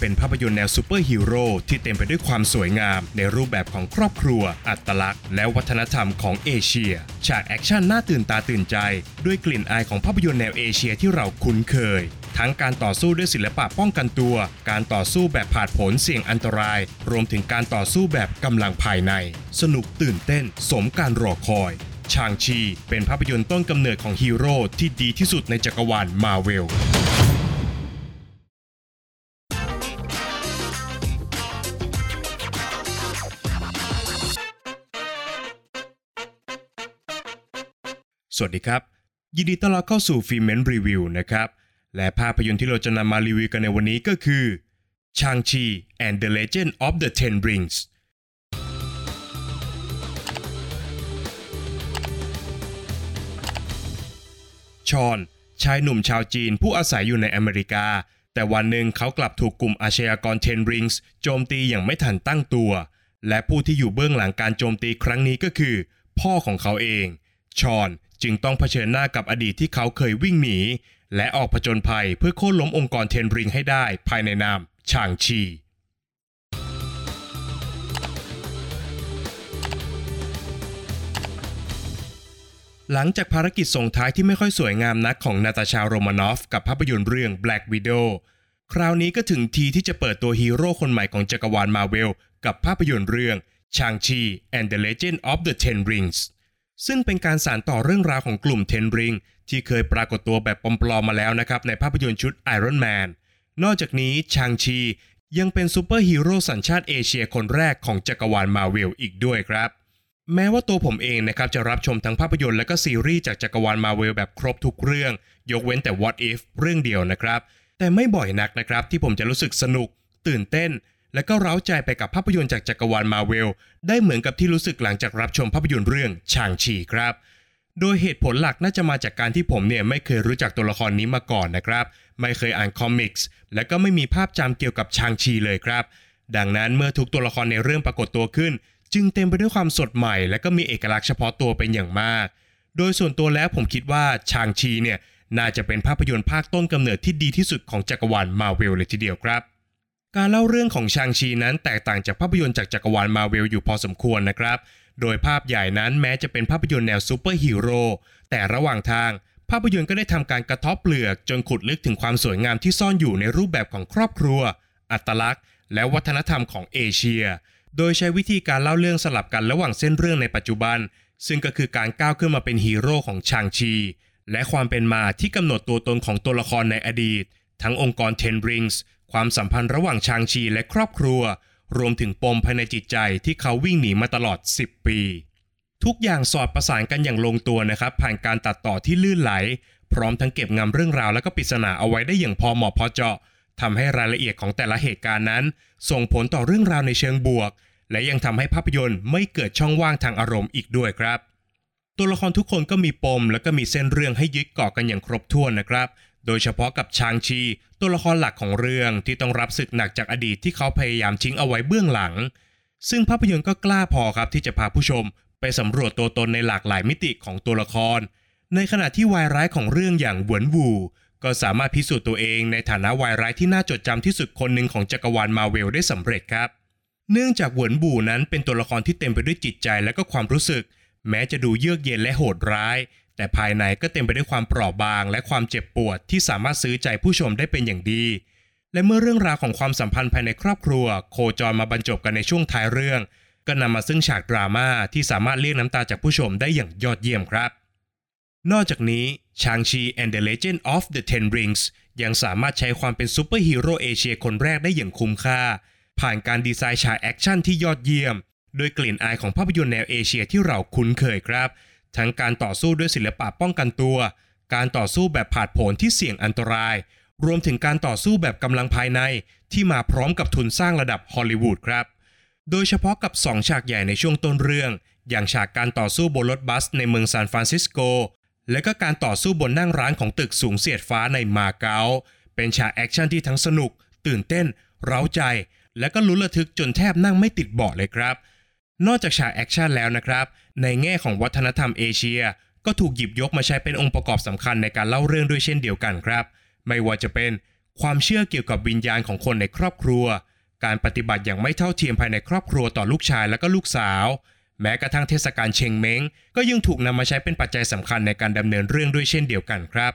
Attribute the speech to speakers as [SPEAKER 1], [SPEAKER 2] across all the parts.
[SPEAKER 1] เป็นภาพยนตร์แนวซูเปอร์ฮีโร่ที่เต็มไปด้วยความสวยงาม ในรูปแบบของครอบครัว อัตลักษณ์ และวัฒนธรรมของเอเชีย ฉากแอคชั่นน่าตื่นตาตื่นใจ ด้วยกลิ่นอายของภาพยนตร์แนวเอเชียที่เราคุ้นเคย ทั้งการต่อสู้ด้วยศิลปะป้องกันตัว การต่อสู้แบบผาดโผนเสี่ยงอันตราย รวมถึงการต่อสู้แบบกำลังภายใน สนุกตื่นเต้น สมการรอคอยชางชี เป็นภาพยนตร์ต้นกำเนิดของฮีโร่ที่ดีที่สุดในจักรวาลมาเวล สวัสดีครับ ยินดีต้อนรับเข้าสู่ฟิเมนรีวิวนะครับ และภาพยนตร์ที่เราจะนำมารีวิวกันในวันนี้ก็คือ Shang-Chi and the Legend of the Ten Rings ชอนชายหนุ่มชาวจีนผู้อาศัยอยู่ในอเมริกา แต่วันหนึ่งเขากลับถูกกลุ่มอาชญากร Ten Rings โจมตีอย่างไม่ทันตั้งตัว และผู้ที่อยู่เบื้องหลังการโจมตีครั้งนี้ก็คือ พ่อของเขาเอง ชอนจึงต้องเผชิญหน้ากับอดีตที่เขาเคยวิ่งหนี และออกผจญภัยเพื่อโค่นล้มองค์กรเทนริงให้ได้ภายในนามชางชีหลังจากภารกิจส่งท้ายที่ไม่ค่อยสวยงามนักของนาตาชาโรมานอฟกับภาพยนตร์เรื่อง Black Widow คราวนี้ก็ถึงทีที่จะเปิดตัวฮีโร่คนใหม่ของจักรวาลมาเวลกับภาพยนตร์เรื่อง Shang-Chi and the Legend of the Ten Rings ซึ่งเป็นการสานต่อเรื่องราวของกลุ่ม Ten Ring ที่เคยปรากฏตัวแบบปลอมๆมาแล้วนะครับในภาพยนตร์ชุด Iron Man นอกจากนี้ชางชียังเป็นซูเปอร์ฮีโร่สัญชาติเอเชียคนแรกของจักรวาลมาเวลอีกด้วยครับ แม้ว่าตัวผมเองนะครับจะรับชมทั้งภาพยนตร์และก็ซีรีส์จากจักรวาลมาเวลแบบครบทุกเรื่อง ยกเว้นแต่ What If เรื่องเดียวนะครับ แต่ไม่บ่อยนักนะครับที่ผมจะรู้สึกสนุก ตื่นเต้น และก็เร้าใจไปกับภาพยนตร์จากจักรวาลมาเวลได้เหมือนกับที่รู้สึกหลังจากรับชมภาพยนตร์เรื่องชางชีครับ โดยเหตุผลหลักน่าจะมาจากการที่ผมเนี่ยไม่เคยรู้จักตัวละครนี้มาก่อนนะครับ ไม่เคยอ่านคอมิกส์และก็ไม่มีภาพจำเกี่ยวกับชางชีเลยครับ ดังนั้นเมื่อทุกตัวละครในเรื่องปรากฏตัวขึ้น จึงเต็มไปด้วยความสดใหม่ และก็มีเอกลักษณ์เฉพาะตัวเป็นอย่างมาก โดยส่วนตัวแล้วผมคิดว่าชางชีเนี่ยน่าจะเป็นภาพยนตร์ภาคต้นกำเนิดที่ดีที่สุดของจักรวาลมาเวลเลยทีเดียวครับ การเล่าเรื่องของชางชีนั้นแตกต่างจากภาพยนตร์จากจักรวาลมาเวลอยู่พอสมควรนะครับ โดยภาพใหญ่นั้นแม้จะเป็นภาพยนตร์แนวซูเปอร์ฮีโร่แต่ระหว่างทาง ภาพยนตร์ก็ได้ทำการกะเทาะเปลือกจนขุดลึกถึงความสวยงามที่ซ่อนอยู่ในรูปแบบของครอบครัว อัตลักษณ์ และวัฒนธรรมของเอเชีย โดยใช้วิธีการเล่าเรื่องสลับกันระหว่างเส้นเรื่องในปัจจุบัน ซึ่งก็คือการก้าวขึ้นมาเป็นฮีโร่ของชางชี และความเป็นมาที่กำหนดตัวตนของตัวละครในอดีต ทั้งองค์กร Ten Rings ความสัมพันธ์ระหว่างชางชีและครอบครัว รวมถึงปมภายในจิตใจที่เขาวิ่งหนีมาตลอด 10 ปี ทุกอย่างสอดประสานกันอย่างลงตัวนะครับ ผ่านการตัดต่อที่ลื่นไหล พร้อมทั้งเก็บงำเรื่องราวและก็ปริศนาเอาไว้ได้อย่างพอเหมาะพอเจาะทำให้รายละเอียดของแต่ละเหตุการณ์นั้น ส่งผลต่อเรื่องราวในเชิงบวก และยังทำให้ภาพยนตร์ไม่เกิดช่องว่างทางอารมณ์อีกด้วยครับตัวละครทุกคนก็มีปม และก็มีเส้นเรื่องให้ยึดเกาะกันอย่างครบถ้วนนะครับ โดยเฉพาะกับชางชี ตัวละครหลักของเรื่องที่ต้องรับศึกหนักจากอดีตที่เขาพยายามทิ้งเอาไว้เบื้องหลัง ซึ่งภาพยนตร์ก็กล้าพอครับที่จะพาผู้ชม ไปสำรวจตัวตนในหลากหลายมิติของตัวละคร ในขณะที่วายร้ายของเรื่องอย่างหวนวูก็สามารถพิสูจน์ตัวเองในฐานะวายร้ายที่น่าจดจำที่สุดคนหนึ่งของจักรวาลมาเวลได้สำเร็จครับ เนื่องจากเหวินหวู่นั้นเป็นตัวละครที่เต็มไปด้วยจิตใจและก็ความรู้สึก แม้จะดูเยือกเย็นและโหดร้าย แต่ภายในก็เต็มไปด้วยความเปราะบาง และความเจ็บปวดที่สามารถซื้อใจผู้ชมได้เป็นอย่างดี และเมื่อเรื่องราวของความสัมพันธ์ภายในครอบครัว โคจรมาบรรจบกันในช่วงท้ายเรื่อง ก็นำมาซึ่งฉากดราม่าที่สามารถเรียกน้ำตาจากผู้ชมได้อย่างยอดเยี่ยมครับ นอกจากนี้ Shang-Chi and the Legend of the Ten Rings ยังสามารถใช้ความเป็นซูเปอร์ฮีโร่เอเชียคนแรกได้อย่างคุ้มค่า ผ่านการดีไซน์ฉากแอคชั่นที่ยอดเยี่ยม โดยกลิ่นอายของภาพยนตร์แนวเอเชียที่เราคุ้นเคยครับ ทั้งการต่อสู้ด้วยศิลปะป้องกันตัว การต่อสู้แบบผาดโผนที่เสี่ยงอันตราย รวมถึงการต่อสู้แบบกำลังภายในที่มาพร้อมกับทุนสร้างระดับฮอลลีวูดครับ โดยเฉพาะกับ 2 ฉากใหญ่ในช่วงต้นเรื่อง อย่างฉากการต่อสู้บนรถบัสในเมืองซานฟรานซิสโก และก็การต่อสู้บนนั่งร้านของตึกสูงเสียดฟ้าในมาเก๊า เป็นฉากแอคชั่นที่ทั้งสนุก ตื่นเต้น เร้าใจ และก็ลุ้นระทึกจนแทบนั่งไม่ติดเบาะเลยครับ นอกจากฉากแอคชั่นแล้วนะครับ ในแง่ของวัฒนธรรมเอเชีย ก็ถูกหยิบยกมาใช้เป็นองค์ประกอบสำคัญในการเล่าเรื่องด้วยเช่นเดียวกันครับ ไม่ว่าจะเป็นความเชื่อเกี่ยวกับวิญญาณของคนในครอบครัว การปฏิบัติอย่างไม่เท่าเทียมภายในครอบครัวต่อลูกชายและก็ลูกสาว แม้กระทั่งเทศกาลเชงเม้งก็ยังถูกนำมาใช้เป็นปัจจัยสำคัญในการดำเนินเรื่องด้วยเช่นเดียวกันครับ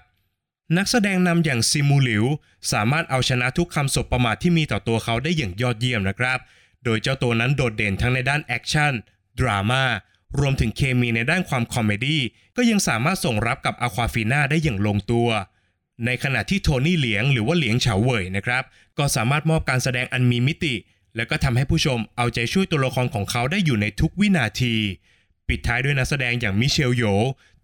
[SPEAKER 1] นักแสดงนำอย่างซิมูหลิว สามารถเอาชนะทุกคำสบประมาทที่มีต่อตัวเขาได้อย่างยอดเยี่ยมนะครับ โดยเจ้าตัวนั้นโดดเด่นทั้งในด้านแอคชั่นดราม่า รวมถึงเคมีในด้านความ comedy ก็ยังสามารถส่งรับกับอควาฟีน่าได้อย่างลงตัว ในขณะที่โทนี่เหลียงหรือว่าเหลียงเฉาเว่ยนะครับ ก็สามารถมอบการแสดงอันมีมิติ และก็ทำให้ผู้ชมเอาใจช่วยตัวละครของเขาได้อยู่ในทุกวินาที ปิดท้ายด้วยนักแสดงอย่างมิเชลโย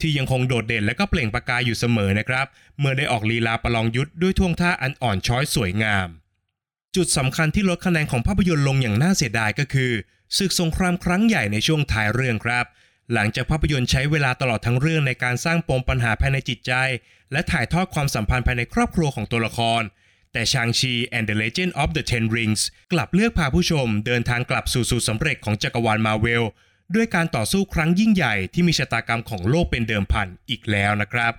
[SPEAKER 1] ที่ยังคงโดดเด่นและก็เปล่งประกายอยู่เสมอนะครับ เมื่อได้ออกลีลาประลองยุทธ์ด้วยท่วงท่าอันอ่อนช้อยสวยงาม จุดสำคัญที่ลดคะแนนของภาพยนตร์ลงอย่างน่าเสียดายก็คือ ศึกสงครามครั้งใหญ่ในช่วงท้ายเรื่องครับ หลังจากภาพยนตร์ใช้เวลาตลอดทั้งเรื่องในการสร้างปมปัญหาภายในจิตใจ และถ่ายทอดความสัมพันธ์ภายในครอบครัวของตัวละคร แต่ชางชี and the Legend of the Ten Rings กลับเลือกพาผู้ชมเดินทางกลับสู่สูตรสำเร็จของจักรวาลมาเวลด้วยการต่อสู้ครั้งยิ่งใหญ่ที่มีชะตากรรมของโลกเป็นเดิมพันอีกแล้วนะครับ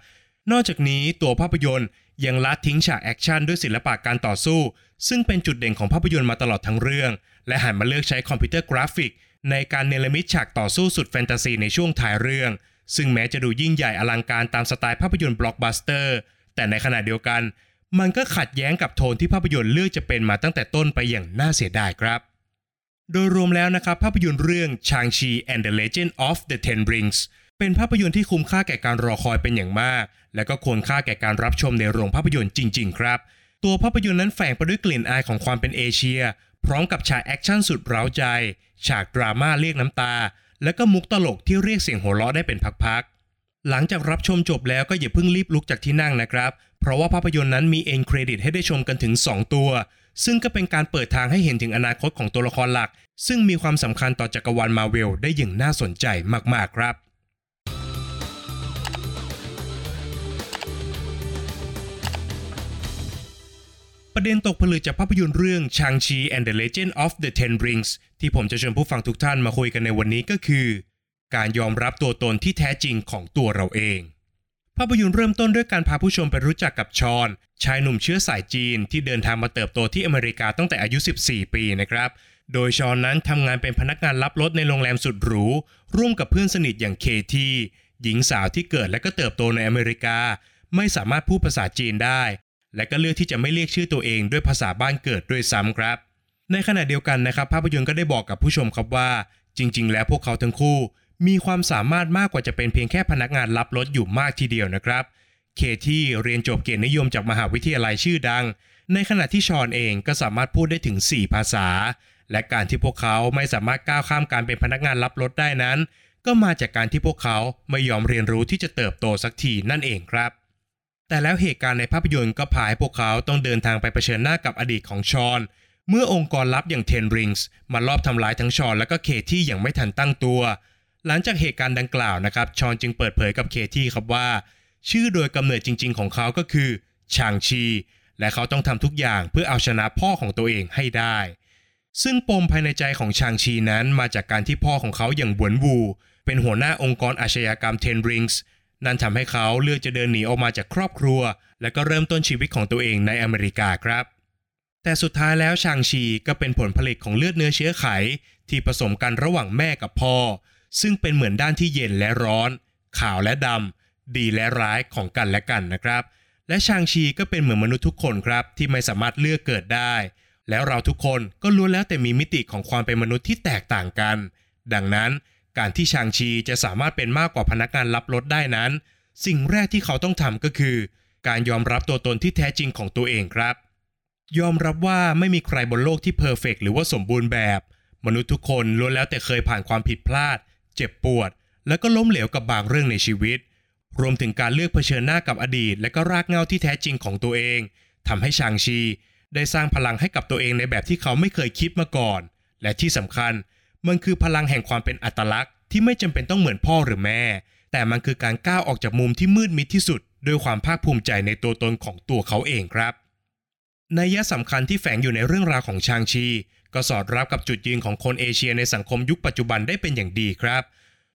[SPEAKER 1] นอกจากนี้ตัวภาพยนตร์ ยังละทิ้งฉากแอคชั่นด้วยศิลปะการต่อสู้ ซึ่งเป็นจุดเด่นของภาพยนตร์มาตลอดทั้งเรื่อง และหันมาเลือกใช้คอมพิวเตอร์กราฟิก ในการเนรมิตฉากต่อสู้สุดแฟนตาซีในช่วงท้ายเรื่อง ซึ่งแม้จะดูยิ่งใหญ่อลังการตามสไตล์ภาพยนตร์บล็อกบัสเตอร์แต่ในขณะเดียวกัน มันก็ขัดแย้งกับโทนที่ภาพยนตร์เลือกจะเป็นมาตั้งแต่ต้นไปอย่างน่าเสียดายครับโดยรวมแล้วนะครับภาพยนตร์เรื่อง Shang-Chi and the Legend of the Ten Rings เป็นภาพยนตร์ที่คุ้มค่าแก่การรอคอยเป็นอย่างมาก และก็ควรค่าแก่การรับชมในโรงภาพยนตร์จริง ๆ ครับ ตัวภาพยนตร์นั้นแฝงไปด้วยกลิ่นอายของความเป็นเอเชีย พร้อมกับฉากแอคชั่นสุดเร้าใจ ฉากดราม่าเรียกน้ำตา และก็มุกตลกที่เรียกเสียงหัวเราะได้เป็นพักๆ หลังจากรับชมจบแล้วก็อย่าเพิ่งรีบลุกจากที่นั่งนะครับ เพราะว่าภาพยนตร์นั้นมี end credit ให้ได้ชมกันถึง 2 ตัว ซึ่งก็เป็นการเปิดทางให้เห็นถึงอนาคตของตัวละครหลัก ซึ่งมีความสำคัญต่อจักรวาลมาเวลได้อย่างน่าสนใจมากๆครับ ประเด็นตกผลึกจากภาพยนตร์เรื่อง Shang-Chi and the Legend of the Ten Rings ที่ผมจะเชิญผู้ฟังทุกท่านมาคุยกันในวันนี้ก็คือ การยอมรับตัวตนที่แท้จริงของตัวเราเอง ภาพยนตร์เริ่มต้นด้วยการพาผู้ชมไปรู้จักกับชอน ชายหนุ่มเชื้อสายจีนที่เดินทางมาเติบโตที่อเมริกาตั้งแต่อายุ 14 ปีนะครับ โดยชอนนั้นทำงานเป็นพนักงานรับรถในโรงแรมสุดหรูร่วมกับเพื่อนสนิทอย่างเคที่หญิงสาวที่เกิดและก็เติบโตในอเมริกา ไม่สามารถพูดภาษาจีนได้ และก็เลือกที่จะไม่เรียกชื่อตัวเองด้วยภาษาบ้านเกิดด้วยซ้ำครับ ในขณะเดียวกันนะครับ ภาพยนตร์ก็ได้บอกกับผู้ชมครับว่า จริง ๆ แล้วพวกเขาทั้งคู่ มีความสามารถมากกว่าจะเป็นเพียงแค่พนักงานรับรถอยู่มากทีเดียวนะครับ เคที่เรียนจบเกียรตินิยมจากมหาวิทยาลัยชื่อดัง ในขณะที่ชอนเองก็สามารถพูดได้ถึง 4 ภาษา และการที่พวกเขาไม่สามารถก้าวข้ามการเป็นพนักงานรับรถได้นั้น ก็มาจากการที่พวกเขาไม่ยอมเรียนรู้ที่จะเติบโตสักทีนั่นเองครับ แต่แล้วเหตุการณ์ในภาพยนตร์ก็พาให้พวกเขาต้องเดินทางไปเผชิญหน้ากับอดีตของชอน เมื่อองค์กรลับอย่างเทนริงส์มาลอบทำลายทั้งชอนและก็เคที่อย่างไม่ทันตั้งตัว หลังจากเหตุการณ์ดังกล่าวนะครับชอนจึงเปิดเผยกับเคที่ครับว่า ชื่อโดยกำเนิดจริง ๆ ของเขาก็คือชางชี และเขาต้องทำทุกอย่างเพื่อเอาชนะพ่อของตัวเองให้ได้ ซึ่งปมภายในใจของชางชีนั้นมาจากการที่พ่อของเขาอย่างบวนวู เป็นหัวหน้าองค์กรอาชญากรรมเทนริงส์ นั่นทำให้เขาเลือกจะเดินหนีออกมาจากครอบครัว และก็เริ่มต้นชีวิตของตัวเองในอเมริกาครับ แต่สุดท้ายแล้วชางชีก็เป็นผลผลิตของเลือดเนื้อเชื้อไข ที่ผสมกันระหว่างแม่กับพ่อ ซึ่งเป็นเหมือนด้านที่เย็นและร้อน ขาวและดำดีและร้ายของกันและกันนะครับ และชางชีก็เป็นเหมือนมนุษย์ทุกคนครับ ที่ไม่สามารถเลือกเกิดได้ แล้วเราทุกคนก็ล้วนแล้วแต่มีมิติของความเป็นมนุษย์ที่แตกต่างกัน ดังนั้น การที่ชางชีจะสามารถเป็นมากกว่าพนักงานรับรถได้นั้น สิ่งแรกที่เขาต้องทำก็คือ การยอมรับตัวตนที่แท้จริงของตัวเองครับ ยอมรับว่าไม่มีใครบนโลกที่เพอร์เฟกหรือว่าสมบูรณ์แบบ มนุษย์ทุกคนล้วนแล้วแต่เคยผ่านความผิดพลาด เจ็บปวด และก็ล้มเหลวกับบางเรื่องในชีวิต รวมถึงการเลือกเผชิญหน้ากับอดีต และก็รากเหง้าที่แท้จริงของตัวเองทำให้ชางชี ได้สร้างพลังให้กับตัวเองในแบบที่เขาไม่เคยคิดมาก่อน และที่สำคัญ มันคือพลังแห่งความเป็นอัตลักษณ์ที่ไม่จำเป็นต้องเหมือนพ่อหรือแม่ แต่มันคือการก้าวออกจากมุมที่มืดมิดที่สุดด้วยความภาคภูมิใจในตัวตนของตัวเขาเองครับนัยยะสำคัญที่แฝงอยู่ในเรื่องราวของชางชี ก็สอดรับกับจุดยืนของคนเอเชียในสังคมยุคปัจจุบันได้เป็นอย่างดีครับ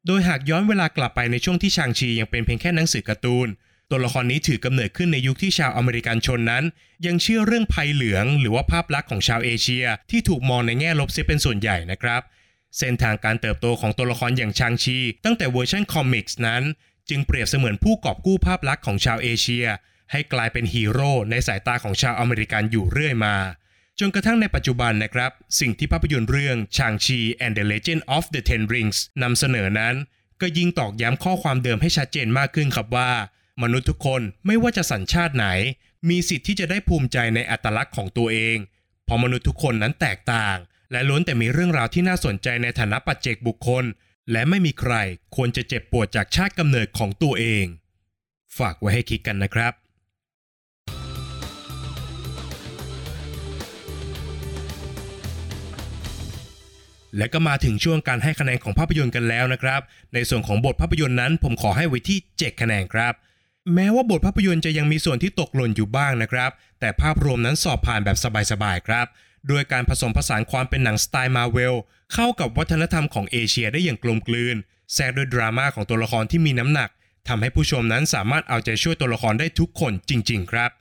[SPEAKER 1] โดยหากย้อนเวลากลับไปในช่วงที่ชางชียังเป็นเพียงแค่หนังสือการ์ตูน ตัวละครนี้ถือกำเนิดขึ้นในยุคที่ชาวอเมริกันชนนั้น ยังเชื่อเรื่องภัยเหลือง หรือว่าภาพลักษณ์ของชาวเอเชีย ที่ถูกมองในแง่ลบเสียเป็นส่วนใหญ่นะครับ เส้นทางการเติบโตของตัวละครอย่างชางชี ตั้งแต่เวอร์ชัน comics นั้น จึงเปรียบเสมือนผู้กอบกู้ภาพลักษณ์ของชาวเอเชีย ให้กลายเป็นฮีโร่ในสายตาของชาวอเมริกันอยู่เรื่อยมา จนกระทั่งในปัจจุบันนะครับ สิ่งที่ภาพยนตร์เรื่องชางชี and the Legend of the Ten Rings นำเสนอนั้น ก็ยิ่งตอกย้ำข้อความเดิมให้ชัดเจนมากขึ้นครับว่า มนุษย์ทุกคนไม่ว่าจะสัญชาติไหน มีสิทธิ์ที่จะได้ภูมิใจในอัตลักษณ์ของตัวเองเพราะมนุษย์ทุกคนนั้นแตกต่าง และล้วนแต่มีเรื่องราวที่น่าสนใจในฐานะปัจเจกบุคคล และไม่มีใครควรจะเจ็บปวดจากชาติกำเนิดของตัวเอง ฝากไว้ให้คิดกันนะครับและก็มาถึงช่วงการให้คะแนนของภาพยนตร์กันแล้วนะครับ ในส่วนของบทภาพยนตร์นั้น ผมขอให้ไว้ที่ 7 คะแนนครับ แม้ว่าบทภาพยนตร์จะยังมีส่วนที่ตกหล่นอยู่บ้างนะครับ แต่ภาพรวมนั้นสอบผ่านแบบสบายๆครับ โดยการผสมผสานความเป็นหนังสไตล์มาเวลเข้ากับวัฒนธรรมของเอเชียได้อย่างกลมกลืน แทรกด้วยดราม่าของตัวละครที่มีน้ำหนักทำให้ผู้ชมนั้นสามารถเอาใจช่วยตัวละครได้ทุกคนจริง ๆ ครับ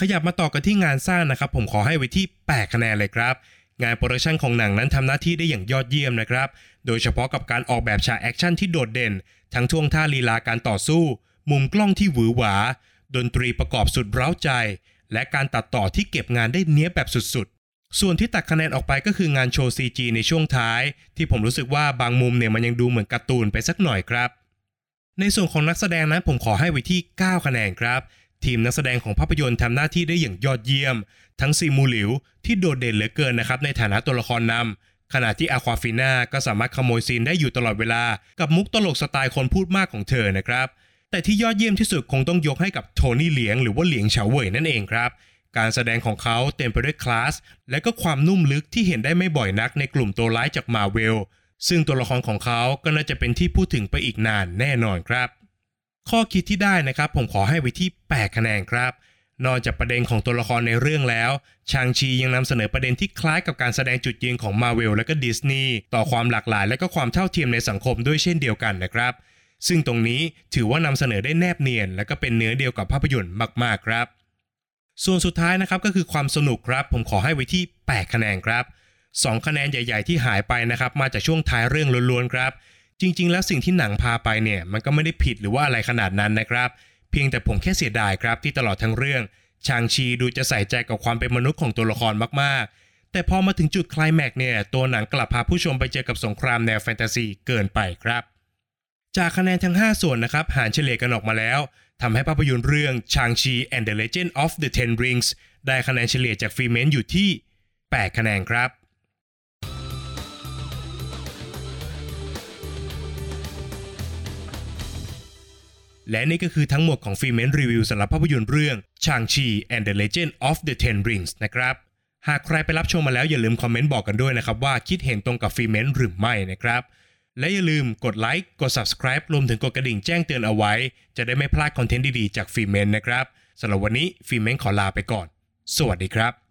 [SPEAKER 1] ขยับมาต่อกันที่งานสร้างนะครับ ผมขอให้ไว้ที่ 8 คะแนนเลยครับ งานโปรดักชันของหนังนั้นทำหน้าที่ได้อย่างยอดเยี่ยมนะครับ โดยเฉพาะกับการออกแบบฉากแอคชั่นที่โดดเด่น ทั้งท่วงท่าลีลาการต่อสู้ มุมกล้องที่หวือหวา ดนตรีประกอบสุดเร้าใจ และการตัดต่อที่เก็บงานได้เนี้ยบแบบสุด ส่วนที่ตัดคะแนนออกไปก็คืองานโชว์ CG ในช่วงท้าย ที่ผมรู้สึกว่าบางมุมเนี่ยมันยังดูเหมือนการ์ตูนไปสักหน่อยครับ ในส่วนของนักแสดงนั้นผมขอให้ไว้ที่ 9 คะแนนครับ ทีมนักแสดงของภาพยนตร์ทำหน้าที่ได้อย่างยอดเยี่ยม ทั้งซีมูหลิว ที่โดดเด่นเหลือเกินนะครับในฐานะตัวละครนำขณะที่อาควาฟิน่าก็สามารถขโมยซีนได้อยู่ตลอดเวลา กับมุกตลกสไตล์คนพูดมากของเธอนะครับแต่ที่ยอดเยี่ยมที่สุดคงต้องยกให้กับโทนี่เหลียงหรือว่าเหลียงเฉาเว่ยนั่นเองครับ การแสดงของเขาเต็มไปด้วยคลาส และก็ความนุ่มลึกที่เห็นได้ไม่บ่อยนักในกลุ่มตัวร้ายจากมาเวล ซึ่งตัวละครของเขาก็น่าจะเป็นที่พูดถึงไปอีกนานแน่นอนครับ ข้อคิดที่ได้นะครับผมขอให้ไว้ที่ 8 คะแนนครับ นอกจากประเด็นของตัวละครในเรื่องแล้ว ชางชียังนำเสนอประเด็นที่คล้ายกับการแสดงจุดยืนของมาเวลและก็ดิสนีย์ต่อความหลากหลาย และก็ความเท่าเทียมในสังคมด้วยเช่นเดียวกันนะครับซึ่งตรงนี้ถือว่านำเสนอได้แนบเนียน และก็เป็นเนื้อเดียวกับภาพยนตร์มากๆครับ ส่วนสุดท้ายนะครับก็คือความสนุกครับผมขอให้ไว้ที่ 8 คะแนนครับสองคะแนนใหญ่ ๆ ที่หายไปนะครับมาจากช่วงท้ายเรื่องล้วนๆครับ จริง ๆ แล้วสิ่งที่หนังพาไปเนี่ยมันก็ไม่ได้ผิดหรือว่าอะไรขนาดนั้นนะครับ เพียงแต่ผมแค่เสียดายครับที่ตลอดทั้งเรื่องชางชีดูจะใส่ใจกับความเป็นมนุษย์ของตัวละครมากๆ แต่พอมาถึงจุดคลายแม็กซ์เนี่ยตัวหนังกลับพาผู้ชมไปเจอกับสงครามแนวแฟนตาซีเกินไปครับ จากคะแนนทั้ง 5 ส่วนนะครับหารเฉลี่ยกันออกมาแล้ว ทำให้ภาพยนตร์เรื่องชางชี and the Legend of the Ten Rings ได้คะแนนเฉลี่ยจากฟรีเมนต์อยู่ที่ 8 คะแนนครับ และนี่ก็คือทั้งหมดของฟรีเมนรีวิวสำหรับภาพยนตร์เรื่อง Shang-Chi and the Legend of the Ten Rings นะครับหากใครไปรับชมมาแล้วอย่าลืมคอมเมนต์บอกกันด้วยนะครับว่าคิดเห็นตรงกับฟรีเมนหรือไม่นะครับ และอย่าลืมกดไลค์ กด subscribe รวมถึงกดกระดิ่งแจ้งเตือนเอาไว้ จะได้ไม่พลาดคอนเทนต์ดีๆ จากฟรีเมนนะครับสำหรับวันนี้ฟรีเมนขอลาไปก่อน สวัสดีครับ